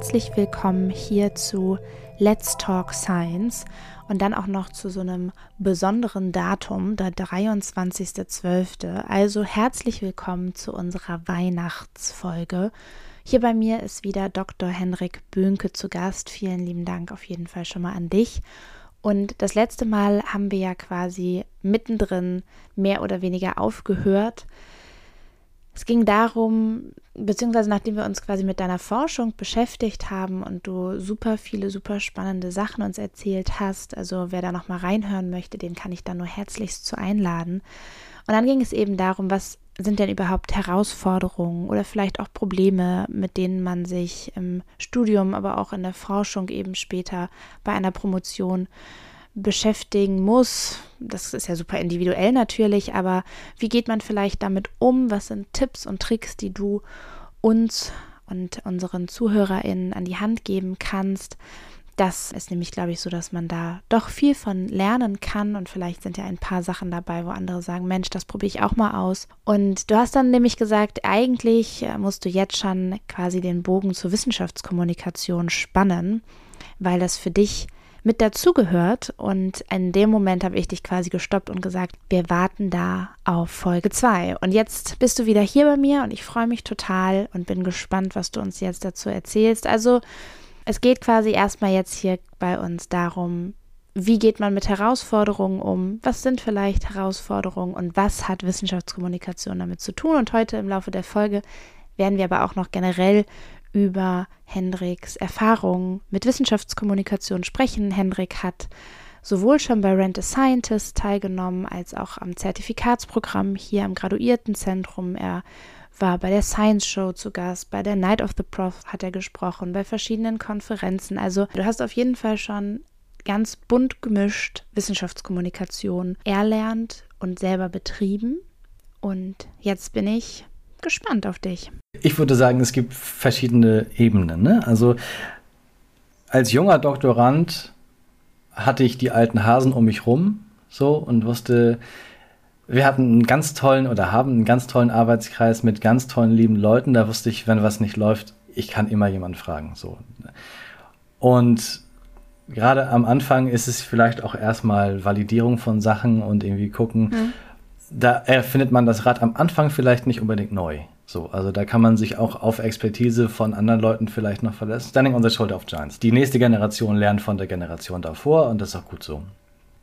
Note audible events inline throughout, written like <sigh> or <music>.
herzlich willkommen hier zu Let's Talk Science und dann auch noch zu so einem besonderen Datum, der 23.12. Also herzlich willkommen zu unserer Weihnachtsfolge. Hier bei mir ist wieder Dr. Henrik Böhnke zu Gast. Vielen lieben Dank auf jeden Fall schon mal an dich. Und das letzte Mal haben wir ja quasi mittendrin mehr oder weniger aufgehört. Es ging darum, beziehungsweise nachdem wir uns quasi mit deiner Forschung beschäftigt haben und du super viele, super spannende Sachen uns erzählt hast, also wer da nochmal reinhören möchte, den kann ich da nur herzlichst zu einladen. Und dann ging es eben darum, was sind denn überhaupt Herausforderungen oder vielleicht auch Probleme, mit denen man sich im Studium, aber auch in der Forschung eben später bei einer Promotion beschäftigen muss. Das ist ja super individuell natürlich, aber wie geht man vielleicht damit um? Was sind Tipps und Tricks, die du uns und unseren ZuhörerInnen an die Hand geben kannst? Das ist nämlich, glaube ich, so, dass man da doch viel von lernen kann und vielleicht sind ja ein paar Sachen dabei, wo andere sagen, Mensch, das probiere ich auch mal aus. Und du hast dann nämlich gesagt, eigentlich äh, musst du jetzt schon quasi den Bogen zur Wissenschaftskommunikation spannen, weil das für dich mit dazugehört. Und in dem Moment habe ich dich quasi gestoppt und gesagt, wir warten da auf Folge 2. Und jetzt bist du wieder hier bei mir und ich freue mich total und bin gespannt, was du uns jetzt dazu erzählst. Also es geht quasi erstmal jetzt hier bei uns darum, wie geht man mit Herausforderungen um? Was sind vielleicht Herausforderungen und was hat Wissenschaftskommunikation damit zu tun? Und heute im Laufe der Folge werden wir aber auch noch generell über Hendriks Erfahrungen mit Wissenschaftskommunikation sprechen. Hendrik hat sowohl schon bei Rent a Scientist teilgenommen, als auch am Zertifikatsprogramm hier am Graduiertenzentrum. Er war bei der Science Show zu Gast, bei der Night of the Prof hat er gesprochen, bei verschiedenen Konferenzen. Also du hast auf jeden Fall schon ganz bunt gemischt Wissenschaftskommunikation erlernt und selber betrieben. Und jetzt bin ich gespannt auf dich. Ich würde sagen, es gibt verschiedene Ebenen. Ne? Also als junger Doktorand hatte ich die alten Hasen um mich rum so und wusste, wir hatten einen ganz tollen oder haben einen ganz tollen Arbeitskreis mit ganz tollen lieben Leuten. Da wusste ich, wenn was nicht läuft, ich kann immer jemanden fragen. So. Und gerade am Anfang ist es vielleicht auch erstmal Validierung von Sachen und irgendwie gucken. Mhm. Da erfindet man das Rad am Anfang vielleicht nicht unbedingt neu. So, also da kann man sich auch auf Expertise von anderen Leuten vielleicht noch verlassen. Standing on the shoulder of giants. Die nächste Generation lernt von der Generation davor und das ist auch gut so.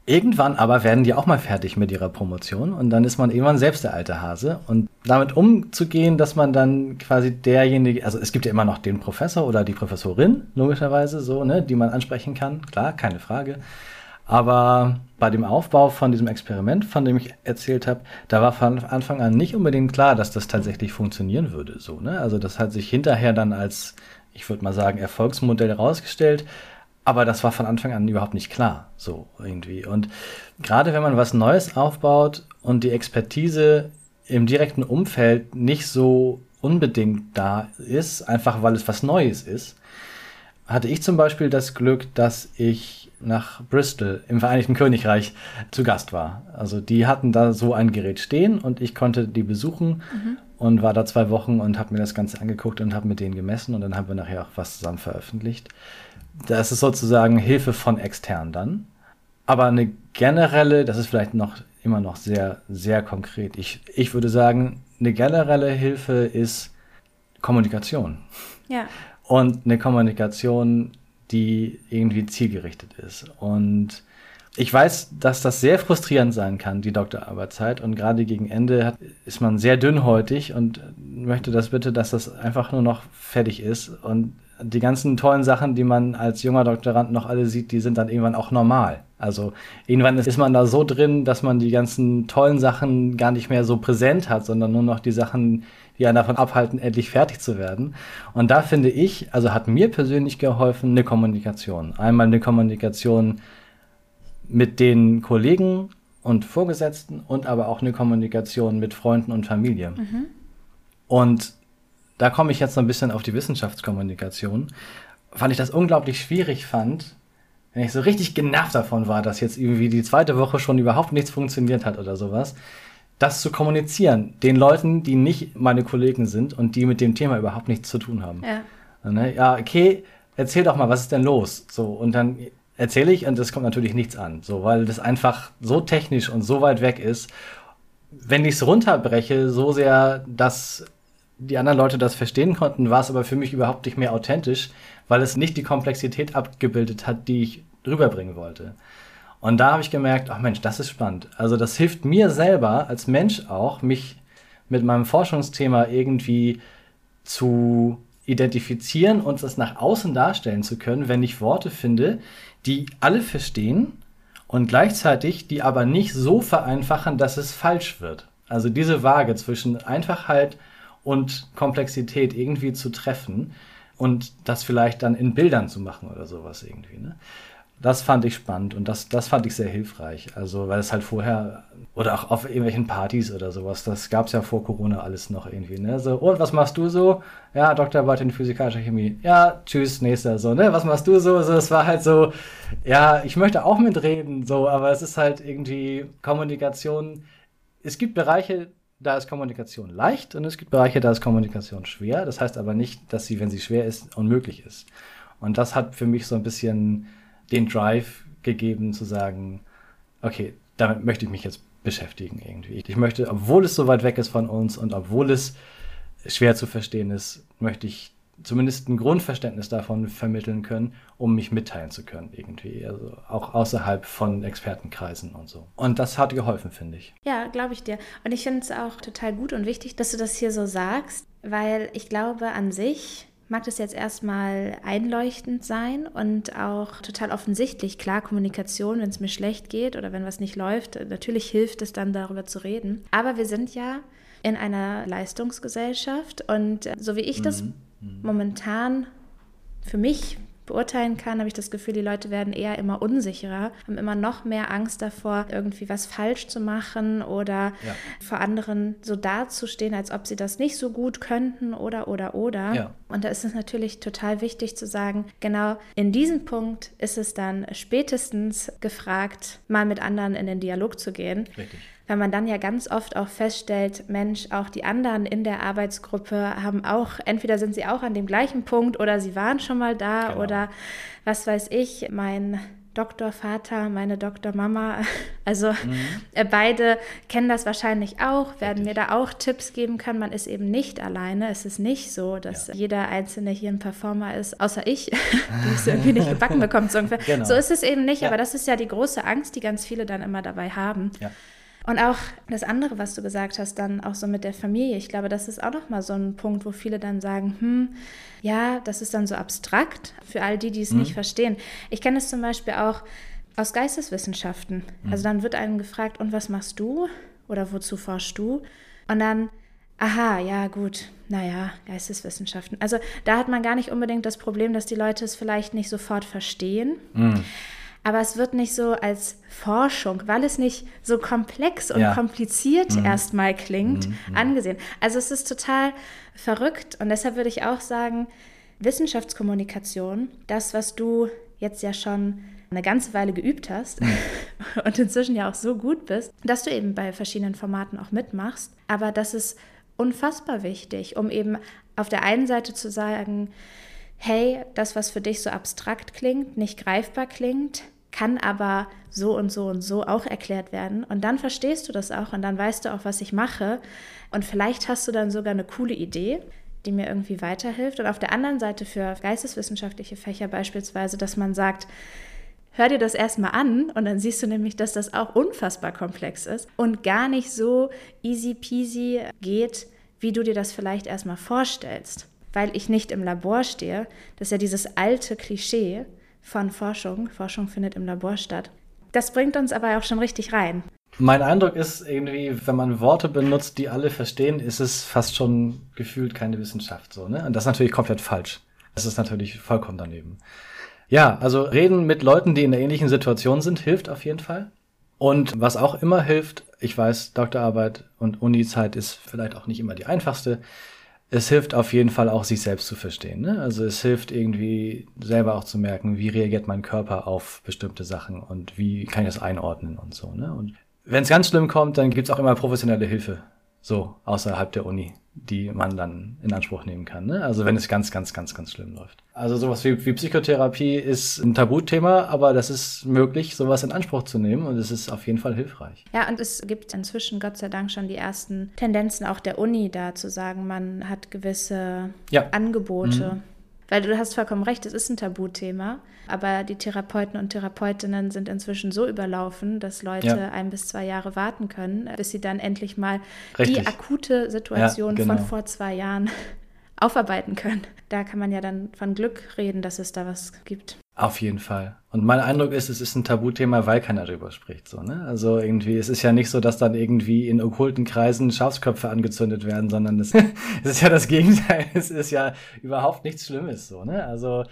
Irgendwann aber werden die auch mal fertig mit ihrer Promotion und dann ist man irgendwann selbst der alte Hase. Und damit umzugehen, dass man dann quasi derjenige, also es gibt ja immer noch den Professor oder die Professorin, logischerweise, so, ne, die man ansprechen kann, klar, keine Frage. Aber bei dem Aufbau von diesem Experiment, von dem ich erzählt habe, da war von Anfang an nicht unbedingt klar, dass das tatsächlich funktionieren würde. So, ne? Also das hat sich hinterher dann als, ich würde mal sagen, Erfolgsmodell herausgestellt. Aber das war von Anfang an überhaupt nicht klar, so irgendwie. Und gerade wenn man was Neues aufbaut und die Expertise im direkten Umfeld nicht so unbedingt da ist, einfach weil es was Neues ist, hatte ich zum Beispiel das Glück, dass ich nach Bristol im Vereinigten Königreich zu Gast war. Also die hatten da so ein Gerät stehen und ich konnte die besuchen mhm. und war da zwei Wochen und habe mir das Ganze angeguckt und habe mit denen gemessen und dann haben wir nachher auch was zusammen veröffentlicht. Das ist sozusagen Hilfe von extern dann. Aber eine generelle, das ist vielleicht noch immer noch sehr, sehr konkret. Ich, ich würde sagen, eine generelle Hilfe ist Kommunikation. Ja. Und eine Kommunikation die irgendwie zielgerichtet ist. Und ich weiß, dass das sehr frustrierend sein kann, die Doktorarbeitszeit. Und gerade gegen Ende hat, ist man sehr dünnhäutig und möchte das bitte, dass das einfach nur noch fertig ist. Und die ganzen tollen Sachen, die man als junger Doktorand noch alle sieht, die sind dann irgendwann auch normal. Also irgendwann ist man da so drin, dass man die ganzen tollen Sachen gar nicht mehr so präsent hat, sondern nur noch die Sachen, die einen davon abhalten, endlich fertig zu werden. Und da finde ich, also hat mir persönlich geholfen, eine Kommunikation. Einmal eine Kommunikation mit den Kollegen und Vorgesetzten und aber auch eine Kommunikation mit Freunden und Familie. Mhm. Und da komme ich jetzt so ein bisschen auf die Wissenschaftskommunikation, weil ich das unglaublich schwierig fand, wenn ich so richtig genervt davon war, dass jetzt irgendwie die zweite Woche schon überhaupt nichts funktioniert hat oder sowas, das zu kommunizieren, den Leuten, die nicht meine Kollegen sind und die mit dem Thema überhaupt nichts zu tun haben. Ja. Ne? Ja, okay, erzähl doch mal, was ist denn los? So, und dann erzähle ich und es kommt natürlich nichts an, so, weil das einfach so technisch und so weit weg ist. Wenn ich es runterbreche, so sehr, dass die anderen Leute das verstehen konnten, war es aber für mich überhaupt nicht mehr authentisch, weil es nicht die Komplexität abgebildet hat, die ich rüberbringen wollte. Und da habe ich gemerkt, ach Mensch, das ist spannend. Also das hilft mir selber als Mensch auch, mich mit meinem Forschungsthema irgendwie zu identifizieren und das nach außen darstellen zu können, wenn ich Worte finde, die alle verstehen und gleichzeitig die aber nicht so vereinfachen, dass es falsch wird. Also diese Waage zwischen Einfachheit und Komplexität irgendwie zu treffen und das vielleicht dann in Bildern zu machen oder sowas irgendwie. Ne? Das fand ich spannend und das, das fand ich sehr hilfreich. Also, weil es halt vorher, oder auch auf irgendwelchen Partys oder sowas, das gab es ja vor Corona alles noch irgendwie, ne? So, und was machst du so? Ja, Doktorarbeit in physikalischer Chemie. Ja, tschüss, nächster, so, ne? Was machst du so? So, es war halt so, ja, ich möchte auch mitreden, so, aber es ist halt irgendwie Kommunikation. Es gibt Bereiche, da ist Kommunikation leicht und es gibt Bereiche, da ist Kommunikation schwer. Das heißt aber nicht, dass sie, wenn sie schwer ist, unmöglich ist. Und das hat für mich so ein bisschen den Drive gegeben zu sagen, okay, damit möchte ich mich jetzt beschäftigen irgendwie. Ich möchte, obwohl es so weit weg ist von uns und obwohl es schwer zu verstehen ist, möchte ich zumindest ein Grundverständnis davon vermitteln können, um mich mitteilen zu können irgendwie. Also auch außerhalb von Expertenkreisen und so. Und das hat geholfen, finde ich. Ja, glaube ich dir. Und ich finde es auch total gut und wichtig, dass du das hier so sagst, weil ich glaube an sich mag das jetzt erstmal einleuchtend sein und auch total offensichtlich. Klar, Kommunikation, wenn es mir schlecht geht oder wenn was nicht läuft, natürlich hilft es dann darüber zu reden. Aber wir sind ja in einer Leistungsgesellschaft und so wie ich das mhm. mhm. momentan für mich beurteilen kann, habe ich das Gefühl, die Leute werden eher immer unsicherer, haben immer noch mehr Angst davor, irgendwie was falsch zu machen oder ja. vor anderen so dazustehen, als ob sie das nicht so gut könnten oder oder oder. Ja. Und da ist es natürlich total wichtig zu sagen, genau in diesem Punkt ist es dann spätestens gefragt, mal mit anderen in den Dialog zu gehen. Richtig weil man dann ja ganz oft auch feststellt, Mensch, auch die anderen in der Arbeitsgruppe haben auch, entweder sind sie auch an dem gleichen Punkt oder sie waren schon mal da genau. oder was weiß ich, mein Doktorvater, meine Doktormama, <laughs> also mhm. Äh, beide kennen das wahrscheinlich auch, werden mir da auch Tipps geben können. Man ist eben nicht alleine. Es ist nicht so, dass ja. jeder Einzelne hier ein Performer ist, außer ich, <laughs> die es irgendwie nicht gebacken bekommt. So, <laughs> genau. so ist es eben nicht, ja. aber das ist ja die große Angst, die ganz viele dann immer dabei haben. Ja. Und auch das andere, was du gesagt hast, dann auch so mit der Familie. Ich glaube, das ist auch nochmal so ein Punkt, wo viele dann sagen, hm, ja, das ist dann so abstrakt für all die, die es mhm. nicht verstehen. Ich kenne es zum Beispiel auch aus Geisteswissenschaften. Mhm. Also dann wird einem gefragt, und was machst du? Oder wozu forschst du? Und dann, aha, ja, gut, naja, Geisteswissenschaften. Also da hat man gar nicht unbedingt das Problem, dass die Leute es vielleicht nicht sofort verstehen. Mhm aber es wird nicht so als Forschung, weil es nicht so komplex und ja. kompliziert mhm. erstmal klingt, mhm. mhm. angesehen. Also es ist total verrückt und deshalb würde ich auch sagen, Wissenschaftskommunikation, das, was du jetzt ja schon eine ganze Weile geübt hast mhm. <laughs> und inzwischen ja auch so gut bist, dass du eben bei verschiedenen Formaten auch mitmachst. Aber das ist unfassbar wichtig, um eben auf der einen Seite zu sagen, hey, das, was für dich so abstrakt klingt, nicht greifbar klingt, kann aber so und so und so auch erklärt werden. Und dann verstehst du das auch und dann weißt du auch, was ich mache. Und vielleicht hast du dann sogar eine coole Idee, die mir irgendwie weiterhilft. Und auf der anderen Seite für geisteswissenschaftliche Fächer beispielsweise, dass man sagt, hör dir das erstmal an und dann siehst du nämlich, dass das auch unfassbar komplex ist und gar nicht so easy peasy geht, wie du dir das vielleicht erstmal vorstellst. Weil ich nicht im Labor stehe, das ist ja dieses alte Klischee, von Forschung. Forschung findet im Labor statt. Das bringt uns aber auch schon richtig rein. Mein Eindruck ist irgendwie, wenn man Worte benutzt, die alle verstehen, ist es fast schon gefühlt keine Wissenschaft so, ne? Und das ist natürlich komplett falsch. Das ist natürlich vollkommen daneben. Ja, also reden mit Leuten, die in einer ähnlichen Situation sind, hilft auf jeden Fall. Und was auch immer hilft, ich weiß, Doktorarbeit und Uni-Zeit ist vielleicht auch nicht immer die einfachste, es hilft auf jeden Fall auch, sich selbst zu verstehen. Ne? Also es hilft irgendwie selber auch zu merken, wie reagiert mein Körper auf bestimmte Sachen und wie kann ich das einordnen und so. Ne? Und wenn es ganz schlimm kommt, dann gibt's auch immer professionelle Hilfe, so außerhalb der Uni. Die man dann in Anspruch nehmen kann. Ne? Also wenn es ganz, ganz, ganz, ganz schlimm läuft. Also sowas wie, wie Psychotherapie ist ein Tabuthema, aber das ist möglich, sowas in Anspruch zu nehmen und es ist auf jeden Fall hilfreich. Ja, und es gibt inzwischen Gott sei Dank schon die ersten Tendenzen auch der Uni da zu sagen, man hat gewisse ja. Angebote. Mhm weil du hast vollkommen recht, es ist ein Tabuthema, aber die Therapeuten und Therapeutinnen sind inzwischen so überlaufen, dass Leute ja. ein bis zwei Jahre warten können, bis sie dann endlich mal Richtig. die akute Situation ja, genau. von vor zwei Jahren <laughs> aufarbeiten können. Da kann man ja dann von Glück reden, dass es da was gibt. Auf jeden Fall. Und mein Eindruck ist, es ist ein Tabuthema, weil keiner darüber spricht. So, ne? Also irgendwie, es ist ja nicht so, dass dann irgendwie in okkulten Kreisen Schafsköpfe angezündet werden, sondern es, <laughs> es ist ja das Gegenteil. <laughs> Es ist ja überhaupt nichts Schlimmes. So, ne? Also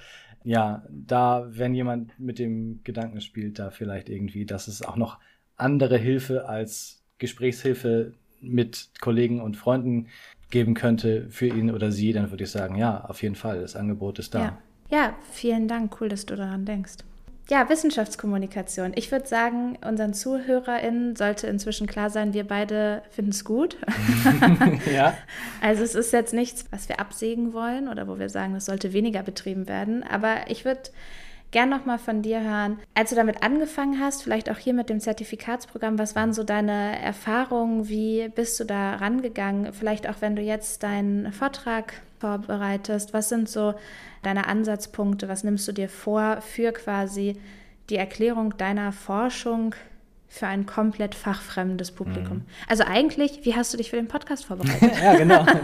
ja, da, wenn jemand mit dem Gedanken spielt, da vielleicht irgendwie, dass es auch noch andere Hilfe als Gesprächshilfe mit Kollegen und Freunden geben könnte für ihn oder sie, dann würde ich sagen, ja, auf jeden Fall, das Angebot ist da. Ja. Ja, vielen Dank. Cool, dass du daran denkst. Ja, Wissenschaftskommunikation. Ich würde sagen, unseren ZuhörerInnen sollte inzwischen klar sein, wir beide finden es gut. <laughs> ja. Also es ist jetzt nichts, was wir absägen wollen oder wo wir sagen, es sollte weniger betrieben werden. Aber ich würde gern nochmal von dir hören, als du damit angefangen hast, vielleicht auch hier mit dem Zertifikatsprogramm, was waren so deine Erfahrungen? Wie bist du da rangegangen? Vielleicht auch, wenn du jetzt deinen Vortrag vorbereitest, was sind so deine Ansatzpunkte, was nimmst du dir vor für quasi die Erklärung deiner Forschung für ein komplett fachfremdes Publikum? Mhm. Also eigentlich, wie hast du dich für den Podcast vorbereitet? <laughs> ja, genau. <laughs>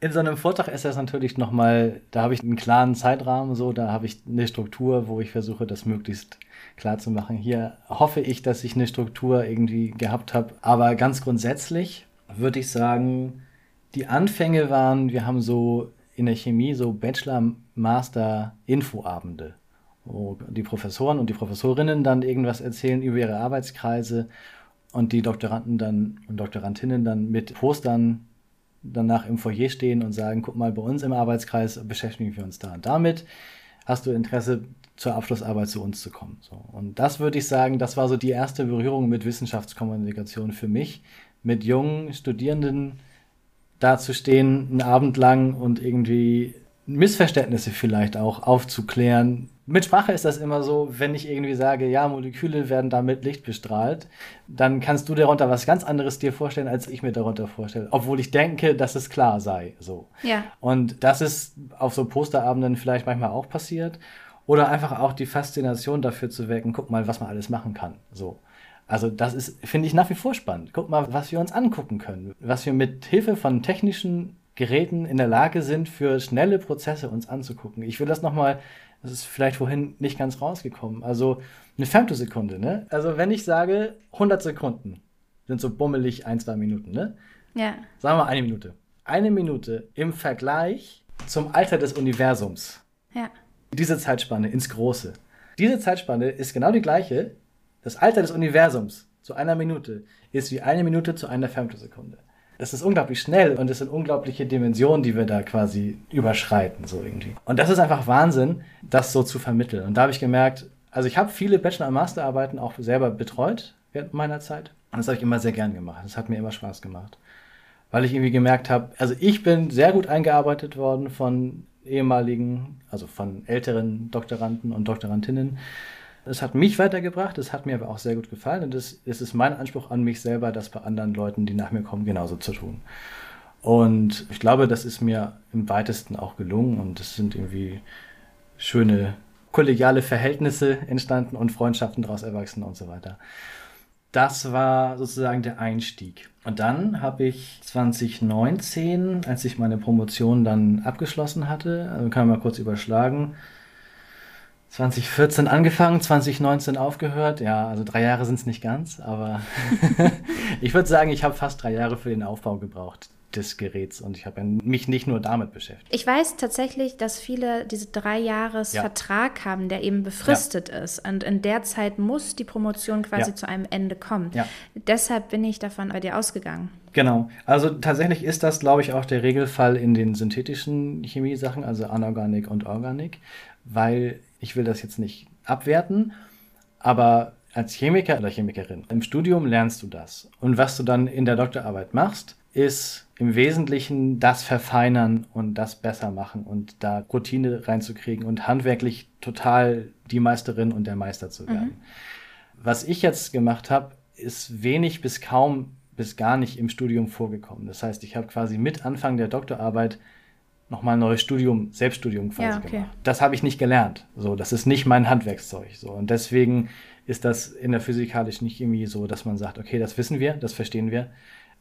In so einem Vortrag ist das natürlich nochmal, da habe ich einen klaren Zeitrahmen, so, da habe ich eine Struktur, wo ich versuche, das möglichst klar zu machen. Hier hoffe ich, dass ich eine Struktur irgendwie gehabt habe. Aber ganz grundsätzlich würde ich sagen, die Anfänge waren, wir haben so in der Chemie so Bachelor, Master, Infoabende, wo die Professoren und die Professorinnen dann irgendwas erzählen über ihre Arbeitskreise und die Doktoranden dann und Doktorandinnen dann mit Postern danach im Foyer stehen und sagen, guck mal, bei uns im Arbeitskreis beschäftigen wir uns da und damit. Hast du Interesse, zur Abschlussarbeit zu uns zu kommen? So. Und das würde ich sagen, das war so die erste Berührung mit Wissenschaftskommunikation für mich, mit jungen Studierenden dazustehen, einen Abend lang und irgendwie Missverständnisse vielleicht auch aufzuklären. Mit Sprache ist das immer so, wenn ich irgendwie sage, ja, Moleküle werden damit Licht bestrahlt, dann kannst du darunter was ganz anderes dir vorstellen, als ich mir darunter vorstelle. Obwohl ich denke, dass es klar sei, so. Ja. Und das ist auf so Posterabenden vielleicht manchmal auch passiert. Oder einfach auch die Faszination dafür zu wecken, guck mal, was man alles machen kann, so. Also das ist, finde ich, nach wie vor spannend. Guck mal, was wir uns angucken können, was wir mit Hilfe von technischen Geräten in der Lage sind, für schnelle Prozesse uns anzugucken. Ich will das nochmal, das ist vielleicht vorhin nicht ganz rausgekommen. Also eine Femtosekunde, ne? Also wenn ich sage 100 Sekunden, sind so bummelig ein, zwei Minuten, ne? Ja. Sagen wir mal eine Minute. Eine Minute im Vergleich zum Alter des Universums. Ja. Diese Zeitspanne ins Große. Diese Zeitspanne ist genau die gleiche das Alter des Universums zu einer Minute ist wie eine Minute zu einer Femtosekunde. Das ist unglaublich schnell und es sind unglaubliche Dimensionen, die wir da quasi überschreiten, so irgendwie. Und das ist einfach Wahnsinn, das so zu vermitteln. Und da habe ich gemerkt, also ich habe viele Bachelor- und Masterarbeiten auch selber betreut während meiner Zeit. Und das habe ich immer sehr gern gemacht. Das hat mir immer Spaß gemacht. Weil ich irgendwie gemerkt habe, also ich bin sehr gut eingearbeitet worden von ehemaligen, also von älteren Doktoranden und Doktorandinnen, es hat mich weitergebracht, es hat mir aber auch sehr gut gefallen und es, es ist mein Anspruch an mich selber, das bei anderen Leuten, die nach mir kommen, genauso zu tun. Und ich glaube, das ist mir im weitesten auch gelungen und es sind irgendwie schöne kollegiale Verhältnisse entstanden und Freundschaften daraus erwachsen und so weiter. Das war sozusagen der Einstieg. Und dann habe ich 2019, als ich meine Promotion dann abgeschlossen hatte, also kann man mal kurz überschlagen, 2014 angefangen, 2019 aufgehört. Ja, also drei Jahre sind es nicht ganz, aber <laughs> ich würde sagen, ich habe fast drei Jahre für den Aufbau gebraucht des Geräts und ich habe mich nicht nur damit beschäftigt. Ich weiß tatsächlich, dass viele diese drei Jahres ja. Vertrag haben, der eben befristet ja. ist und in der Zeit muss die Promotion quasi ja. zu einem Ende kommen. Deshalb bin ich davon bei dir ausgegangen. Genau. Also tatsächlich ist das, glaube ich, auch der Regelfall in den synthetischen Chemiesachen, also Anorganik und Organik, weil ich will das jetzt nicht abwerten, aber als Chemiker oder Chemikerin. Im Studium lernst du das. Und was du dann in der Doktorarbeit machst, ist im Wesentlichen das verfeinern und das besser machen und da Routine reinzukriegen und handwerklich total die Meisterin und der Meister zu werden. Mhm. Was ich jetzt gemacht habe, ist wenig bis kaum bis gar nicht im Studium vorgekommen. Das heißt, ich habe quasi mit Anfang der Doktorarbeit nochmal ein neues Studium, Selbststudium quasi ja, okay. gemacht. Das habe ich nicht gelernt. So, das ist nicht mein Handwerkszeug. So, und deswegen ist das in der Physikalisch nicht irgendwie so, dass man sagt, okay, das wissen wir, das verstehen wir.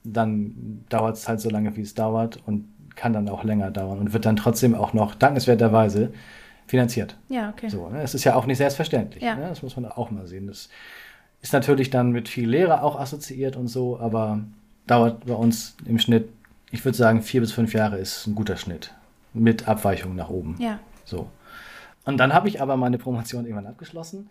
Dann dauert es halt so lange, wie es dauert und kann dann auch länger dauern und wird dann trotzdem auch noch dankenswerterweise finanziert. Ja, okay. So, ne? Es ist ja auch nicht selbstverständlich. Ja. Ne? Das muss man auch mal sehen. Das ist natürlich dann mit viel Lehre auch assoziiert und so, aber dauert bei uns im Schnitt, ich würde sagen, vier bis fünf Jahre ist ein guter Schnitt. Mit Abweichung nach oben. Ja. So. Und dann habe ich aber meine Promotion irgendwann abgeschlossen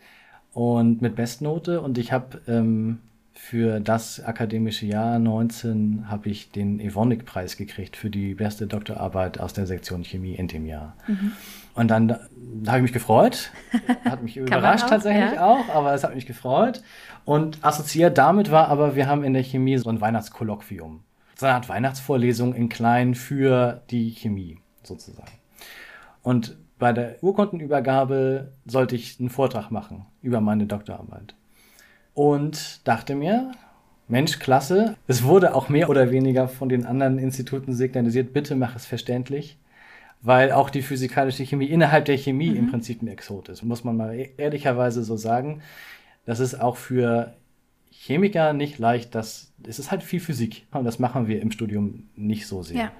und mit Bestnote und ich habe ähm, für das akademische Jahr 19 habe ich den Evonik-Preis gekriegt für die beste Doktorarbeit aus der Sektion Chemie in dem Jahr. Mhm. Und dann da, da habe ich mich gefreut, <laughs> hat mich überrascht auch, tatsächlich ja. auch, aber es hat mich gefreut. Und assoziiert damit war aber, wir haben in der Chemie so ein Weihnachtskolloquium, so eine Art Weihnachtsvorlesung in klein für die Chemie sozusagen. Und bei der Urkundenübergabe sollte ich einen Vortrag machen über meine Doktorarbeit. Und dachte mir, Mensch, klasse. Es wurde auch mehr oder weniger von den anderen Instituten signalisiert, bitte mach es verständlich, weil auch die physikalische Chemie innerhalb der Chemie mhm. im Prinzip ein Exot ist, muss man mal e-, ehrlicherweise so sagen. Das ist auch für Chemiker nicht leicht, das, es ist halt viel Physik und das machen wir im Studium nicht so sehr. Ja.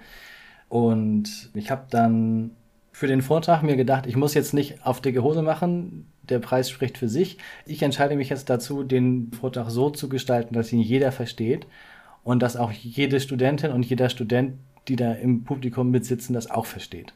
Und ich habe dann für den Vortrag mir gedacht, ich muss jetzt nicht auf dicke Hose machen, der Preis spricht für sich. Ich entscheide mich jetzt dazu, den Vortrag so zu gestalten, dass ihn jeder versteht und dass auch jede Studentin und jeder Student, die da im Publikum mitsitzen, das auch versteht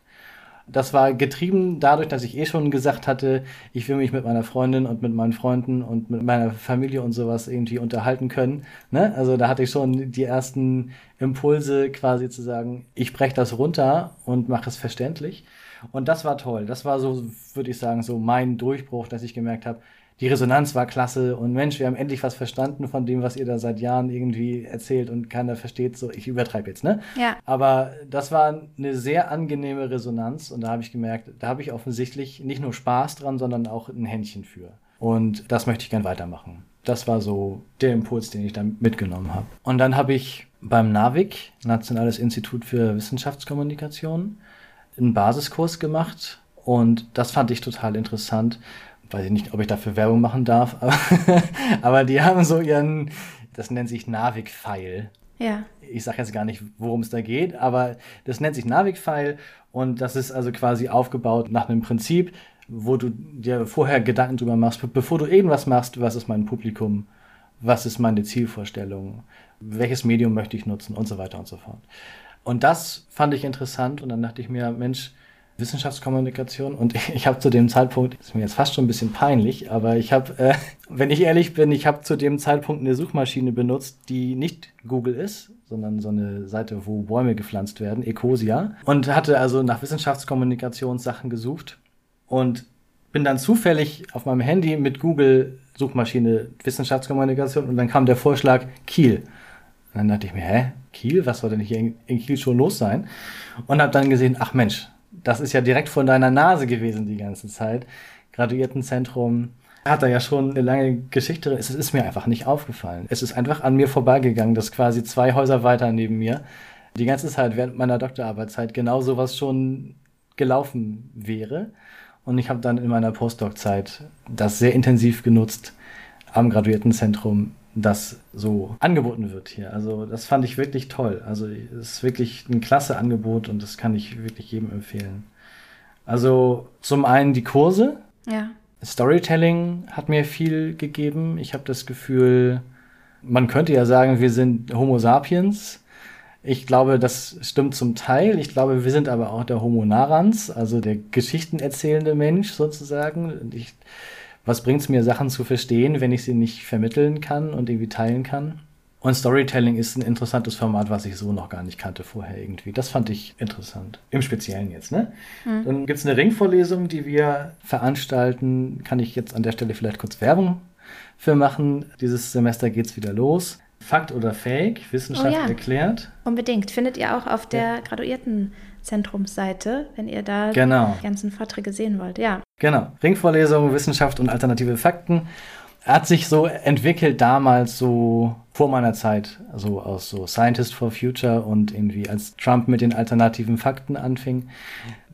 das war getrieben dadurch, dass ich eh schon gesagt hatte, ich will mich mit meiner Freundin und mit meinen Freunden und mit meiner Familie und sowas irgendwie unterhalten können. Ne? Also da hatte ich schon die ersten Impulse quasi zu sagen, ich breche das runter und mache es verständlich. Und das war toll. Das war so, würde ich sagen, so mein Durchbruch, dass ich gemerkt habe, die Resonanz war klasse und Mensch, wir haben endlich was verstanden von dem, was ihr da seit Jahren irgendwie erzählt und keiner versteht so, ich übertreibe jetzt, ne? Ja. Aber das war eine sehr angenehme Resonanz und da habe ich gemerkt, da habe ich offensichtlich nicht nur Spaß dran, sondern auch ein Händchen für. Und das möchte ich gern weitermachen. Das war so der Impuls, den ich da mitgenommen habe. Und dann habe ich beim NAVIC, Nationales Institut für Wissenschaftskommunikation, einen Basiskurs gemacht und das fand ich total interessant, weiß ich nicht, ob ich dafür Werbung machen darf, aber, <laughs> aber die haben so ihren, das nennt sich Navig-File. Ja. Ich sage jetzt gar nicht, worum es da geht, aber das nennt sich Navig-File und das ist also quasi aufgebaut nach einem Prinzip, wo du dir vorher Gedanken drüber machst, bevor du irgendwas machst, was ist mein Publikum, was ist meine Zielvorstellung, welches Medium möchte ich nutzen und so weiter und so fort. Und das fand ich interessant und dann dachte ich mir, Mensch, Wissenschaftskommunikation und <laughs> ich habe zu dem Zeitpunkt, ist mir jetzt fast schon ein bisschen peinlich, aber ich habe, äh, <laughs> wenn ich ehrlich bin, ich habe zu dem Zeitpunkt eine Suchmaschine benutzt, die nicht Google ist, sondern so eine Seite, wo Bäume gepflanzt werden, Ecosia, und hatte also nach Wissenschaftskommunikationssachen gesucht und bin dann zufällig auf meinem Handy mit Google Suchmaschine Wissenschaftskommunikation und dann kam der Vorschlag Kiel. Und dann dachte ich mir, hä, Kiel, was soll denn hier in, in Kiel schon los sein? Und habe dann gesehen, ach Mensch, das ist ja direkt vor deiner Nase gewesen die ganze Zeit. Graduiertenzentrum hat da ja schon eine lange Geschichte. Es ist mir einfach nicht aufgefallen. Es ist einfach an mir vorbeigegangen, dass quasi zwei Häuser weiter neben mir die ganze Zeit während meiner Doktorarbeitszeit genau sowas schon gelaufen wäre. Und ich habe dann in meiner Postdoc-Zeit das sehr intensiv genutzt am Graduiertenzentrum das so angeboten wird hier. Also das fand ich wirklich toll. Also es ist wirklich ein klasse Angebot und das kann ich wirklich jedem empfehlen. Also zum einen die Kurse. Ja. Storytelling hat mir viel gegeben. Ich habe das Gefühl, man könnte ja sagen, wir sind Homo sapiens. Ich glaube, das stimmt zum Teil. Ich glaube, wir sind aber auch der Homo narrans, also der geschichtenerzählende Mensch sozusagen. Ich was bringt es mir, Sachen zu verstehen, wenn ich sie nicht vermitteln kann und irgendwie teilen kann? Und Storytelling ist ein interessantes Format, was ich so noch gar nicht kannte vorher irgendwie. Das fand ich interessant. Im Speziellen jetzt, ne? Mhm. Dann gibt es eine Ringvorlesung, die wir veranstalten. Kann ich jetzt an der Stelle vielleicht kurz Werbung für machen. Dieses Semester geht es wieder los. Fakt oder Fake, Wissenschaft oh ja. erklärt. Unbedingt. Findet ihr auch auf der ja. Graduiertenzentrumsseite, wenn ihr da genau. die ganzen Vorträge sehen wollt. Ja. Genau. Ringvorlesung, Wissenschaft und alternative Fakten. Hat sich so entwickelt damals so vor meiner Zeit, also aus so Scientist for Future und irgendwie als Trump mit den alternativen Fakten anfing.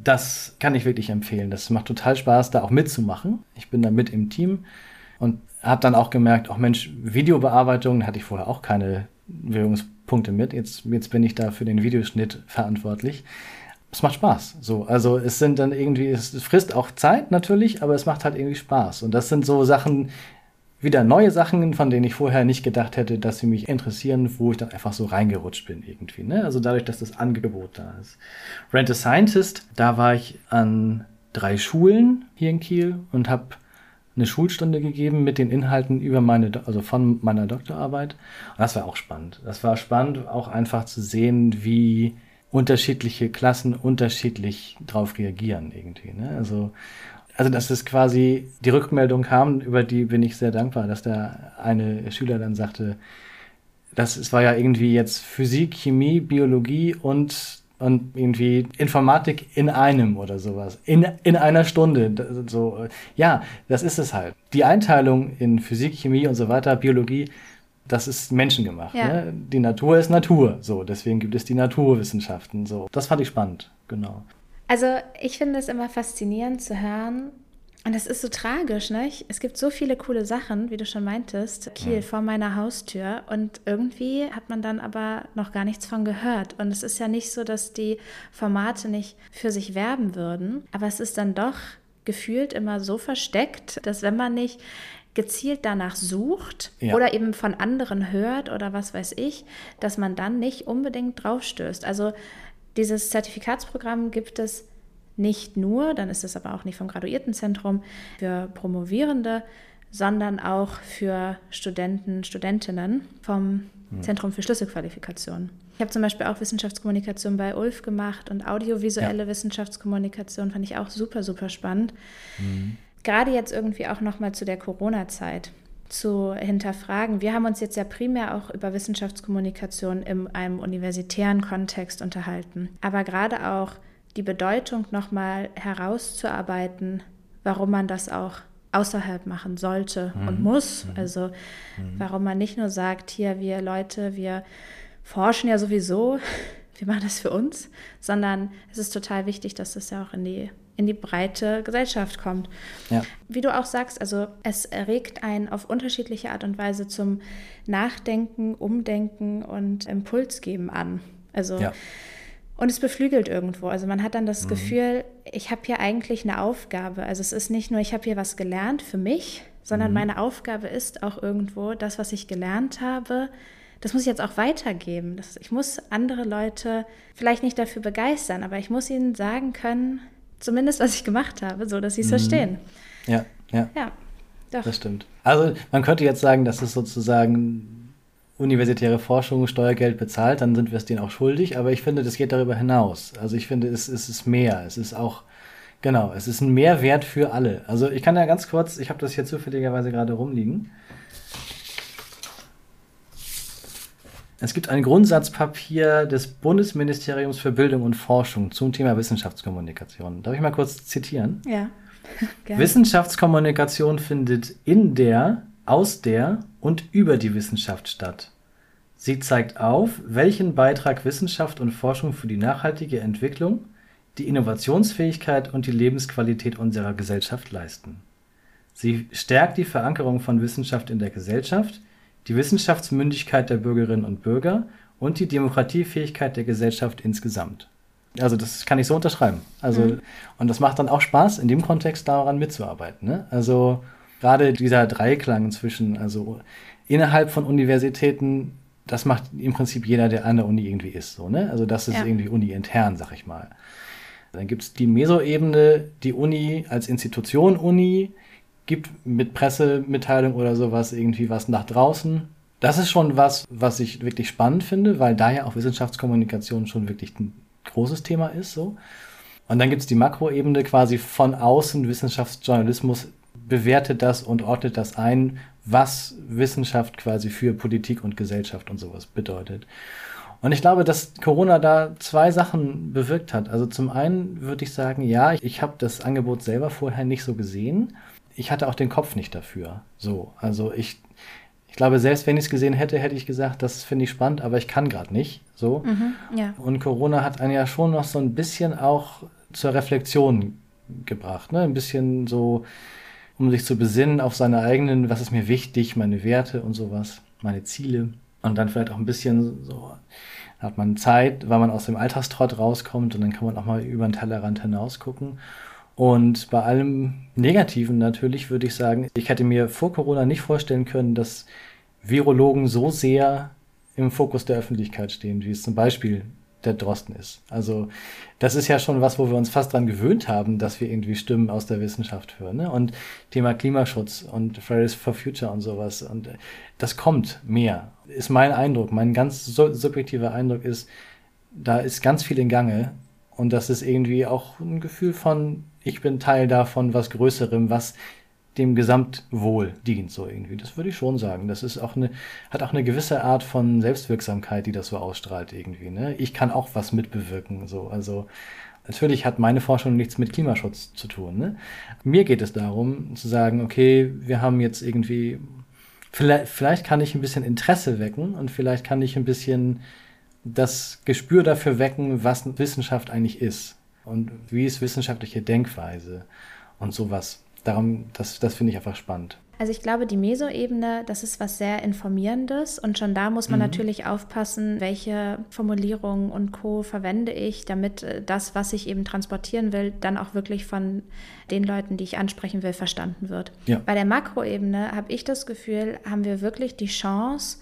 Das kann ich wirklich empfehlen. Das macht total Spaß, da auch mitzumachen. Ich bin da mit im Team und habe dann auch gemerkt, auch Mensch, Videobearbeitung hatte ich vorher auch keine Wirkungspunkte mit. Jetzt, jetzt bin ich da für den Videoschnitt verantwortlich. Es macht Spaß. So, also es sind dann irgendwie, es frisst auch Zeit natürlich, aber es macht halt irgendwie Spaß. Und das sind so Sachen, wieder neue Sachen, von denen ich vorher nicht gedacht hätte, dass sie mich interessieren, wo ich dann einfach so reingerutscht bin irgendwie. Ne? Also dadurch, dass das Angebot da ist. Rent a Scientist, da war ich an drei Schulen hier in Kiel und habe eine Schulstunde gegeben mit den Inhalten über meine, also von meiner Doktorarbeit. Und das war auch spannend. Das war spannend, auch einfach zu sehen, wie unterschiedliche Klassen unterschiedlich drauf reagieren irgendwie. Ne? Also, also dass es quasi die Rückmeldung kam, über die bin ich sehr dankbar, dass der eine Schüler dann sagte, das es war ja irgendwie jetzt Physik, Chemie, Biologie und und irgendwie Informatik in einem oder sowas. In, in einer Stunde. So, ja, das ist es halt. Die Einteilung in Physik, Chemie und so weiter, Biologie, das ist menschengemacht. Ja. Ne? Die Natur ist Natur. So, deswegen gibt es die Naturwissenschaften. So, das fand ich spannend, genau. Also ich finde es immer faszinierend zu hören, und das ist so tragisch, ne? Es gibt so viele coole Sachen, wie du schon meintest, Kiel ja. vor meiner Haustür. Und irgendwie hat man dann aber noch gar nichts von gehört. Und es ist ja nicht so, dass die Formate nicht für sich werben würden. Aber es ist dann doch gefühlt immer so versteckt, dass wenn man nicht gezielt danach sucht ja. oder eben von anderen hört oder was weiß ich, dass man dann nicht unbedingt draufstößt. Also dieses Zertifikatsprogramm gibt es nicht nur, dann ist es aber auch nicht vom Graduiertenzentrum für Promovierende, sondern auch für Studenten, Studentinnen vom mhm. Zentrum für Schlüsselqualifikation. Ich habe zum Beispiel auch Wissenschaftskommunikation bei Ulf gemacht und audiovisuelle ja. Wissenschaftskommunikation fand ich auch super, super spannend. Mhm. Gerade jetzt irgendwie auch nochmal zu der Corona-Zeit zu hinterfragen. Wir haben uns jetzt ja primär auch über Wissenschaftskommunikation in einem universitären Kontext unterhalten, aber gerade auch die Bedeutung nochmal herauszuarbeiten, warum man das auch außerhalb machen sollte mhm. und muss. Mhm. Also mhm. warum man nicht nur sagt, hier wir Leute, wir forschen ja sowieso, <laughs> wir machen das für uns, sondern es ist total wichtig, dass das ja auch in die in die breite Gesellschaft kommt. Ja. Wie du auch sagst, also es erregt einen auf unterschiedliche Art und Weise zum Nachdenken, Umdenken und Impuls geben an. Also ja. Und es beflügelt irgendwo. Also man hat dann das mhm. Gefühl, ich habe hier eigentlich eine Aufgabe. Also es ist nicht nur, ich habe hier was gelernt für mich, sondern mhm. meine Aufgabe ist auch irgendwo, das, was ich gelernt habe, das muss ich jetzt auch weitergeben. Das, ich muss andere Leute vielleicht nicht dafür begeistern, aber ich muss ihnen sagen können, zumindest was ich gemacht habe, so dass sie es mhm. verstehen. Ja, ja. Ja, doch. Das stimmt. Also man könnte jetzt sagen, dass es sozusagen universitäre Forschung Steuergeld bezahlt, dann sind wir es denen auch schuldig. Aber ich finde, das geht darüber hinaus. Also ich finde, es, es ist mehr. Es ist auch, genau, es ist ein Mehrwert für alle. Also ich kann ja ganz kurz, ich habe das hier zufälligerweise gerade rumliegen. Es gibt ein Grundsatzpapier des Bundesministeriums für Bildung und Forschung zum Thema Wissenschaftskommunikation. Darf ich mal kurz zitieren? Ja. <laughs> Wissenschaftskommunikation findet in der aus der und über die Wissenschaft statt. Sie zeigt auf, welchen Beitrag Wissenschaft und Forschung für die nachhaltige Entwicklung, die Innovationsfähigkeit und die Lebensqualität unserer Gesellschaft leisten. Sie stärkt die Verankerung von Wissenschaft in der Gesellschaft, die Wissenschaftsmündigkeit der Bürgerinnen und Bürger und die Demokratiefähigkeit der Gesellschaft insgesamt. Also das kann ich so unterschreiben. Also mhm. und das macht dann auch Spaß, in dem Kontext daran mitzuarbeiten. Ne? Also gerade dieser Dreiklang zwischen, also innerhalb von Universitäten, das macht im Prinzip jeder, der an der Uni irgendwie ist. So, ne? Also das ist ja. irgendwie uni-intern, sag ich mal. Dann gibt es die Meso-Ebene, die Uni als Institution Uni, gibt mit Pressemitteilung oder sowas irgendwie was nach draußen. Das ist schon was, was ich wirklich spannend finde, weil da ja auch Wissenschaftskommunikation schon wirklich ein großes Thema ist. So. Und dann gibt es die Makroebene quasi von außen Wissenschaftsjournalismus bewertet das und ordnet das ein, was Wissenschaft quasi für Politik und Gesellschaft und sowas bedeutet. Und ich glaube, dass Corona da zwei Sachen bewirkt hat. Also zum einen würde ich sagen, ja, ich habe das Angebot selber vorher nicht so gesehen. Ich hatte auch den Kopf nicht dafür. So, also ich, ich glaube, selbst wenn ich es gesehen hätte, hätte ich gesagt, das finde ich spannend, aber ich kann gerade nicht. So. Mhm, ja. Und Corona hat einen ja schon noch so ein bisschen auch zur Reflexion gebracht. Ne? Ein bisschen so, um sich zu besinnen auf seine eigenen, was ist mir wichtig, meine Werte und sowas, meine Ziele. Und dann vielleicht auch ein bisschen so, hat man Zeit, weil man aus dem Alltagstrott rauskommt und dann kann man auch mal über den Tellerrand hinaus gucken. Und bei allem Negativen natürlich würde ich sagen, ich hätte mir vor Corona nicht vorstellen können, dass Virologen so sehr im Fokus der Öffentlichkeit stehen, wie es zum Beispiel der Drosten ist. Also das ist ja schon was, wo wir uns fast dran gewöhnt haben, dass wir irgendwie Stimmen aus der Wissenschaft hören. Ne? Und Thema Klimaschutz und Fridays for Future und sowas. Und das kommt mehr, ist mein Eindruck. Mein ganz subjektiver Eindruck ist, da ist ganz viel in Gange. Und das ist irgendwie auch ein Gefühl von, ich bin Teil davon, was Größerem, was dem Gesamtwohl dient, so irgendwie. Das würde ich schon sagen. Das ist auch eine, hat auch eine gewisse Art von Selbstwirksamkeit, die das so ausstrahlt irgendwie. Ne? Ich kann auch was mitbewirken, so. Also, natürlich hat meine Forschung nichts mit Klimaschutz zu tun. Ne? Mir geht es darum, zu sagen, okay, wir haben jetzt irgendwie, vielleicht, vielleicht kann ich ein bisschen Interesse wecken und vielleicht kann ich ein bisschen das Gespür dafür wecken, was Wissenschaft eigentlich ist und wie ist wissenschaftliche Denkweise und sowas darum, das, das finde ich einfach spannend. Also ich glaube, die Meso-Ebene, das ist was sehr Informierendes und schon da muss man mhm. natürlich aufpassen, welche Formulierungen und Co verwende ich, damit äh, das, was ich eben transportieren will, dann auch wirklich von den Leuten, die ich ansprechen will, verstanden wird. Ja. Bei der Makroebene habe ich das Gefühl, haben wir wirklich die Chance,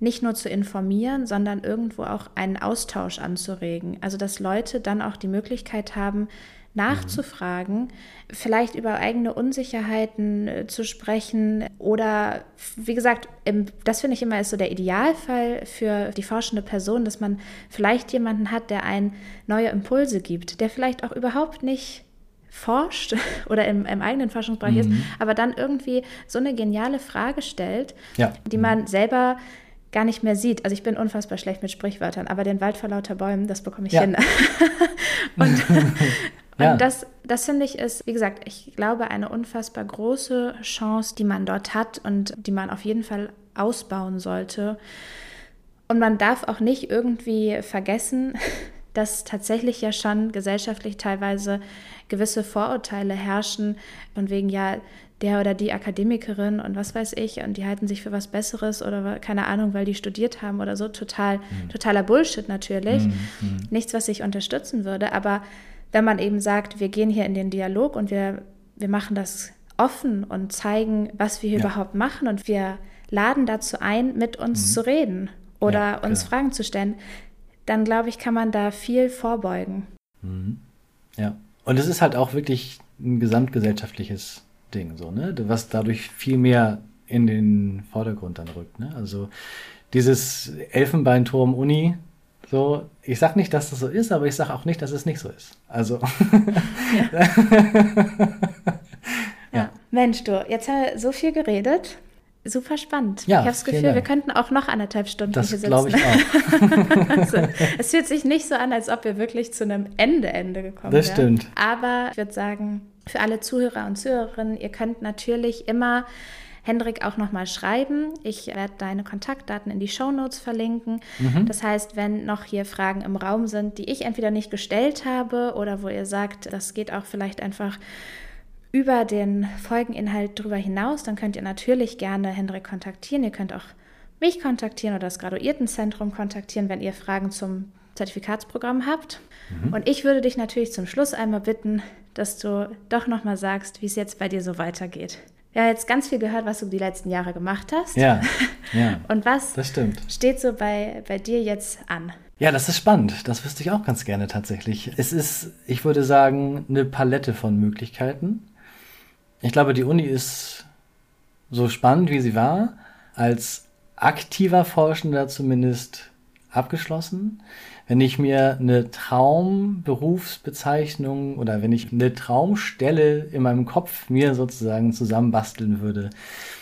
nicht nur zu informieren, sondern irgendwo auch einen Austausch anzuregen. Also dass Leute dann auch die Möglichkeit haben, nachzufragen, mhm. vielleicht über eigene Unsicherheiten äh, zu sprechen oder, wie gesagt, im, das finde ich immer ist so der Idealfall für die forschende Person, dass man vielleicht jemanden hat, der einen neue Impulse gibt, der vielleicht auch überhaupt nicht forscht <laughs> oder im, im eigenen Forschungsbereich mhm. ist, aber dann irgendwie so eine geniale Frage stellt, ja. die man selber gar nicht mehr sieht. Also ich bin unfassbar schlecht mit Sprichwörtern, aber den Wald vor lauter Bäumen, das bekomme ich ja. hin. <laughs> <laughs> und ja. Und das, das finde ich ist, wie gesagt, ich glaube, eine unfassbar große Chance, die man dort hat und die man auf jeden Fall ausbauen sollte. Und man darf auch nicht irgendwie vergessen, <laughs> dass tatsächlich ja schon gesellschaftlich teilweise gewisse Vorurteile herrschen und wegen ja der oder die Akademikerin und was weiß ich und die halten sich für was Besseres oder keine Ahnung, weil die studiert haben oder so. Total, mhm. totaler Bullshit natürlich. Mhm. mhm. Nichts, was ich unterstützen würde, aber wenn man eben sagt, wir gehen hier in den Dialog und wir, wir machen das offen und zeigen, was wir hier ja. überhaupt machen und wir laden dazu ein, mit uns mhm. zu reden oder ja, uns Fragen zu stellen, dann glaube ich, kann man da viel vorbeugen. Mhm. Ja. Und es ist halt auch wirklich ein gesamtgesellschaftliches Ding, so, ne? Was dadurch viel mehr in den Vordergrund dann rückt. Ne? Also dieses Elfenbeinturm Uni, so, ich sage nicht, dass das so ist, aber ich sage auch nicht, dass es nicht so ist. Also. <laughs> ja. ja. Mensch, du, jetzt haben wir so viel geredet. Super spannend. Ja, ich habe das Gefühl, wir könnten auch noch anderthalb Stunden das hier sitzen. Das glaube ich auch. <laughs> also, es fühlt sich nicht so an, als ob wir wirklich zu einem Ende, Ende gekommen wären. Das stimmt. Aber ich würde sagen, für alle Zuhörer und Zuhörerinnen, ihr könnt natürlich immer Hendrik auch nochmal schreiben. Ich werde deine Kontaktdaten in die Show Notes verlinken. Mhm. Das heißt, wenn noch hier Fragen im Raum sind, die ich entweder nicht gestellt habe oder wo ihr sagt, das geht auch vielleicht einfach über den Folgeninhalt drüber hinaus, dann könnt ihr natürlich gerne Hendrik kontaktieren. Ihr könnt auch mich kontaktieren oder das Graduiertenzentrum kontaktieren, wenn ihr Fragen zum Zertifikatsprogramm habt. Mhm. Und ich würde dich natürlich zum Schluss einmal bitten, dass du doch nochmal sagst, wie es jetzt bei dir so weitergeht. Wir haben jetzt ganz viel gehört, was du die letzten Jahre gemacht hast. Ja, <laughs> ja. Und was das stimmt. steht so bei, bei dir jetzt an? Ja, das ist spannend. Das wüsste ich auch ganz gerne tatsächlich. Es ist, ich würde sagen, eine Palette von Möglichkeiten. Ich glaube, die Uni ist so spannend, wie sie war. Als aktiver Forschender zumindest abgeschlossen. Wenn ich mir eine Traumberufsbezeichnung oder wenn ich eine Traumstelle in meinem Kopf mir sozusagen zusammenbasteln würde,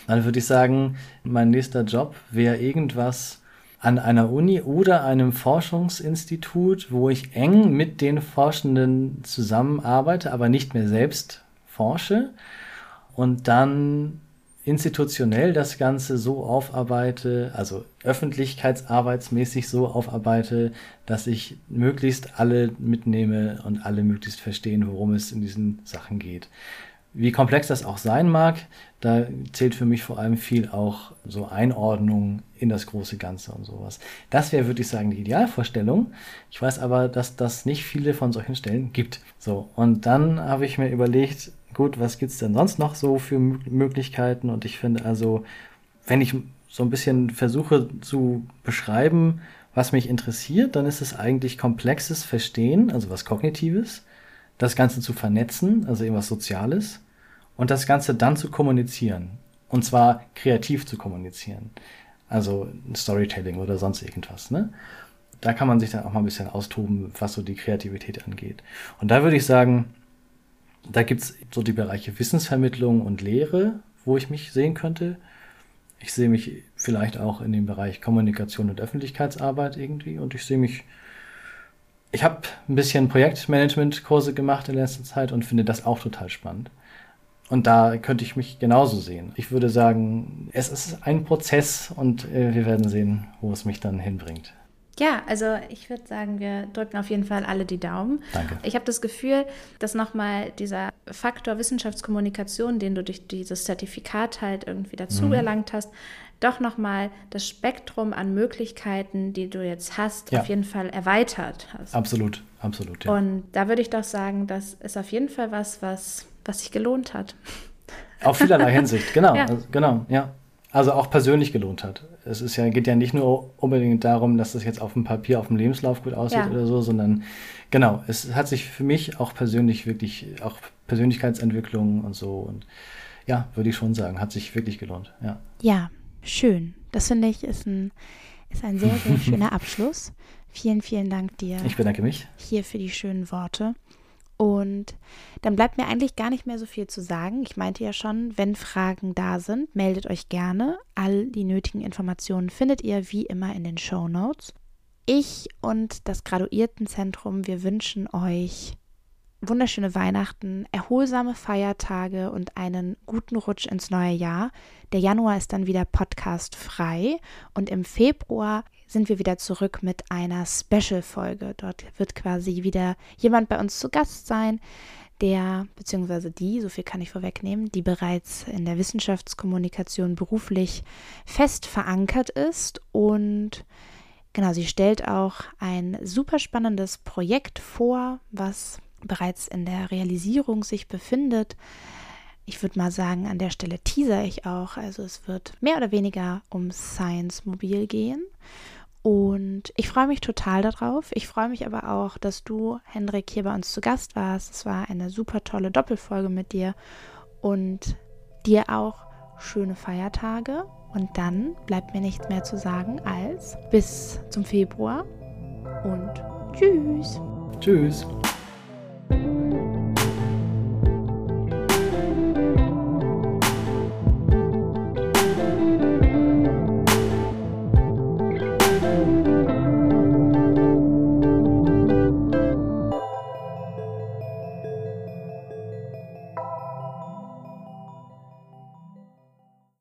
dann würde ich sagen, mein nächster Job wäre irgendwas an einer Uni oder einem Forschungsinstitut, wo ich eng mit den Forschenden zusammenarbeite, aber nicht mehr selbst forsche und dann institutionell das Ganze so aufarbeite, also öffentlichkeitsarbeitsmäßig so aufarbeite, dass ich möglichst alle mitnehme und alle möglichst verstehen, worum es in diesen Sachen geht. Wie komplex das auch sein mag, da zählt für mich vor allem viel auch so Einordnung in das große Ganze und sowas. Das wäre, würde ich sagen, die Idealvorstellung. Ich weiß aber, dass das nicht viele von solchen Stellen gibt. So, und dann habe ich mir überlegt, gut, was gibt es denn sonst noch so für Möglichkeiten? Und ich finde also, wenn ich so ein bisschen versuche zu beschreiben, was mich interessiert, dann ist es eigentlich komplexes Verstehen, also was Kognitives, das Ganze zu vernetzen, also irgendwas Soziales, und das Ganze dann zu kommunizieren. Und zwar kreativ zu kommunizieren. Also Storytelling oder sonst irgendwas. Ne? Da kann man sich dann auch mal ein bisschen austoben, was so die Kreativität angeht. Und da würde ich sagen, da gibt es so die Bereiche Wissensvermittlung und Lehre, wo ich mich sehen könnte. Ich sehe mich vielleicht auch in dem Bereich Kommunikation und Öffentlichkeitsarbeit irgendwie und ich sehe mich, ich habe ein bisschen Projektmanagement-Kurse gemacht in letzter Zeit und finde das auch total spannend. Und da könnte ich mich genauso sehen. Ich würde sagen, es ist ein Prozess und äh, wir werden sehen, wo es mich dann hinbringt. Ja, also ich würde sagen, wir drücken auf jeden Fall alle die Daumen. Danke. Ich habe das Gefühl, dass nochmal dieser Faktor Wissenschaftskommunikation, den du durch dieses Zertifikat halt irgendwie dazu mhm. erlangt hast, doch nochmal das Spektrum an Möglichkeiten, die du jetzt hast, ja. auf jeden Fall erweitert hast. Absolut, absolut. Ja. Und da würde ich doch sagen, das ist auf jeden Fall was, was, was sich gelohnt hat. Auf vielerlei Hinsicht, genau, <laughs> ja. Also, genau, ja also auch persönlich gelohnt hat. Es ist ja, geht ja nicht nur unbedingt darum, dass das jetzt auf dem Papier, auf dem Lebenslauf gut aussieht ja. oder so, sondern genau, es hat sich für mich auch persönlich wirklich, auch Persönlichkeitsentwicklung und so und ja, würde ich schon sagen, hat sich wirklich gelohnt, ja. Ja, schön. Das finde ich ist ein, ist ein sehr, sehr <laughs> schöner Abschluss. Vielen, vielen Dank dir. Ich bedanke mich. Hier für die schönen Worte. Und dann bleibt mir eigentlich gar nicht mehr so viel zu sagen. Ich meinte ja schon, wenn Fragen da sind, meldet euch gerne. All die nötigen Informationen findet ihr wie immer in den Show Notes. Ich und das Graduiertenzentrum, wir wünschen euch wunderschöne Weihnachten, erholsame Feiertage und einen guten Rutsch ins neue Jahr. Der Januar ist dann wieder Podcast frei und im Februar sind wir wieder zurück mit einer Special-Folge. Dort wird quasi wieder jemand bei uns zu Gast sein, der, beziehungsweise die, so viel kann ich vorwegnehmen, die bereits in der Wissenschaftskommunikation beruflich fest verankert ist und genau, sie stellt auch ein super spannendes Projekt vor, was bereits in der Realisierung sich befindet. Ich würde mal sagen, an der Stelle teaser ich auch. Also es wird mehr oder weniger um Science Mobil gehen. Und ich freue mich total darauf. Ich freue mich aber auch, dass du, Hendrik, hier bei uns zu Gast warst. Es war eine super tolle Doppelfolge mit dir. Und dir auch schöne Feiertage. Und dann bleibt mir nichts mehr zu sagen als bis zum Februar und tschüss. Tschüss.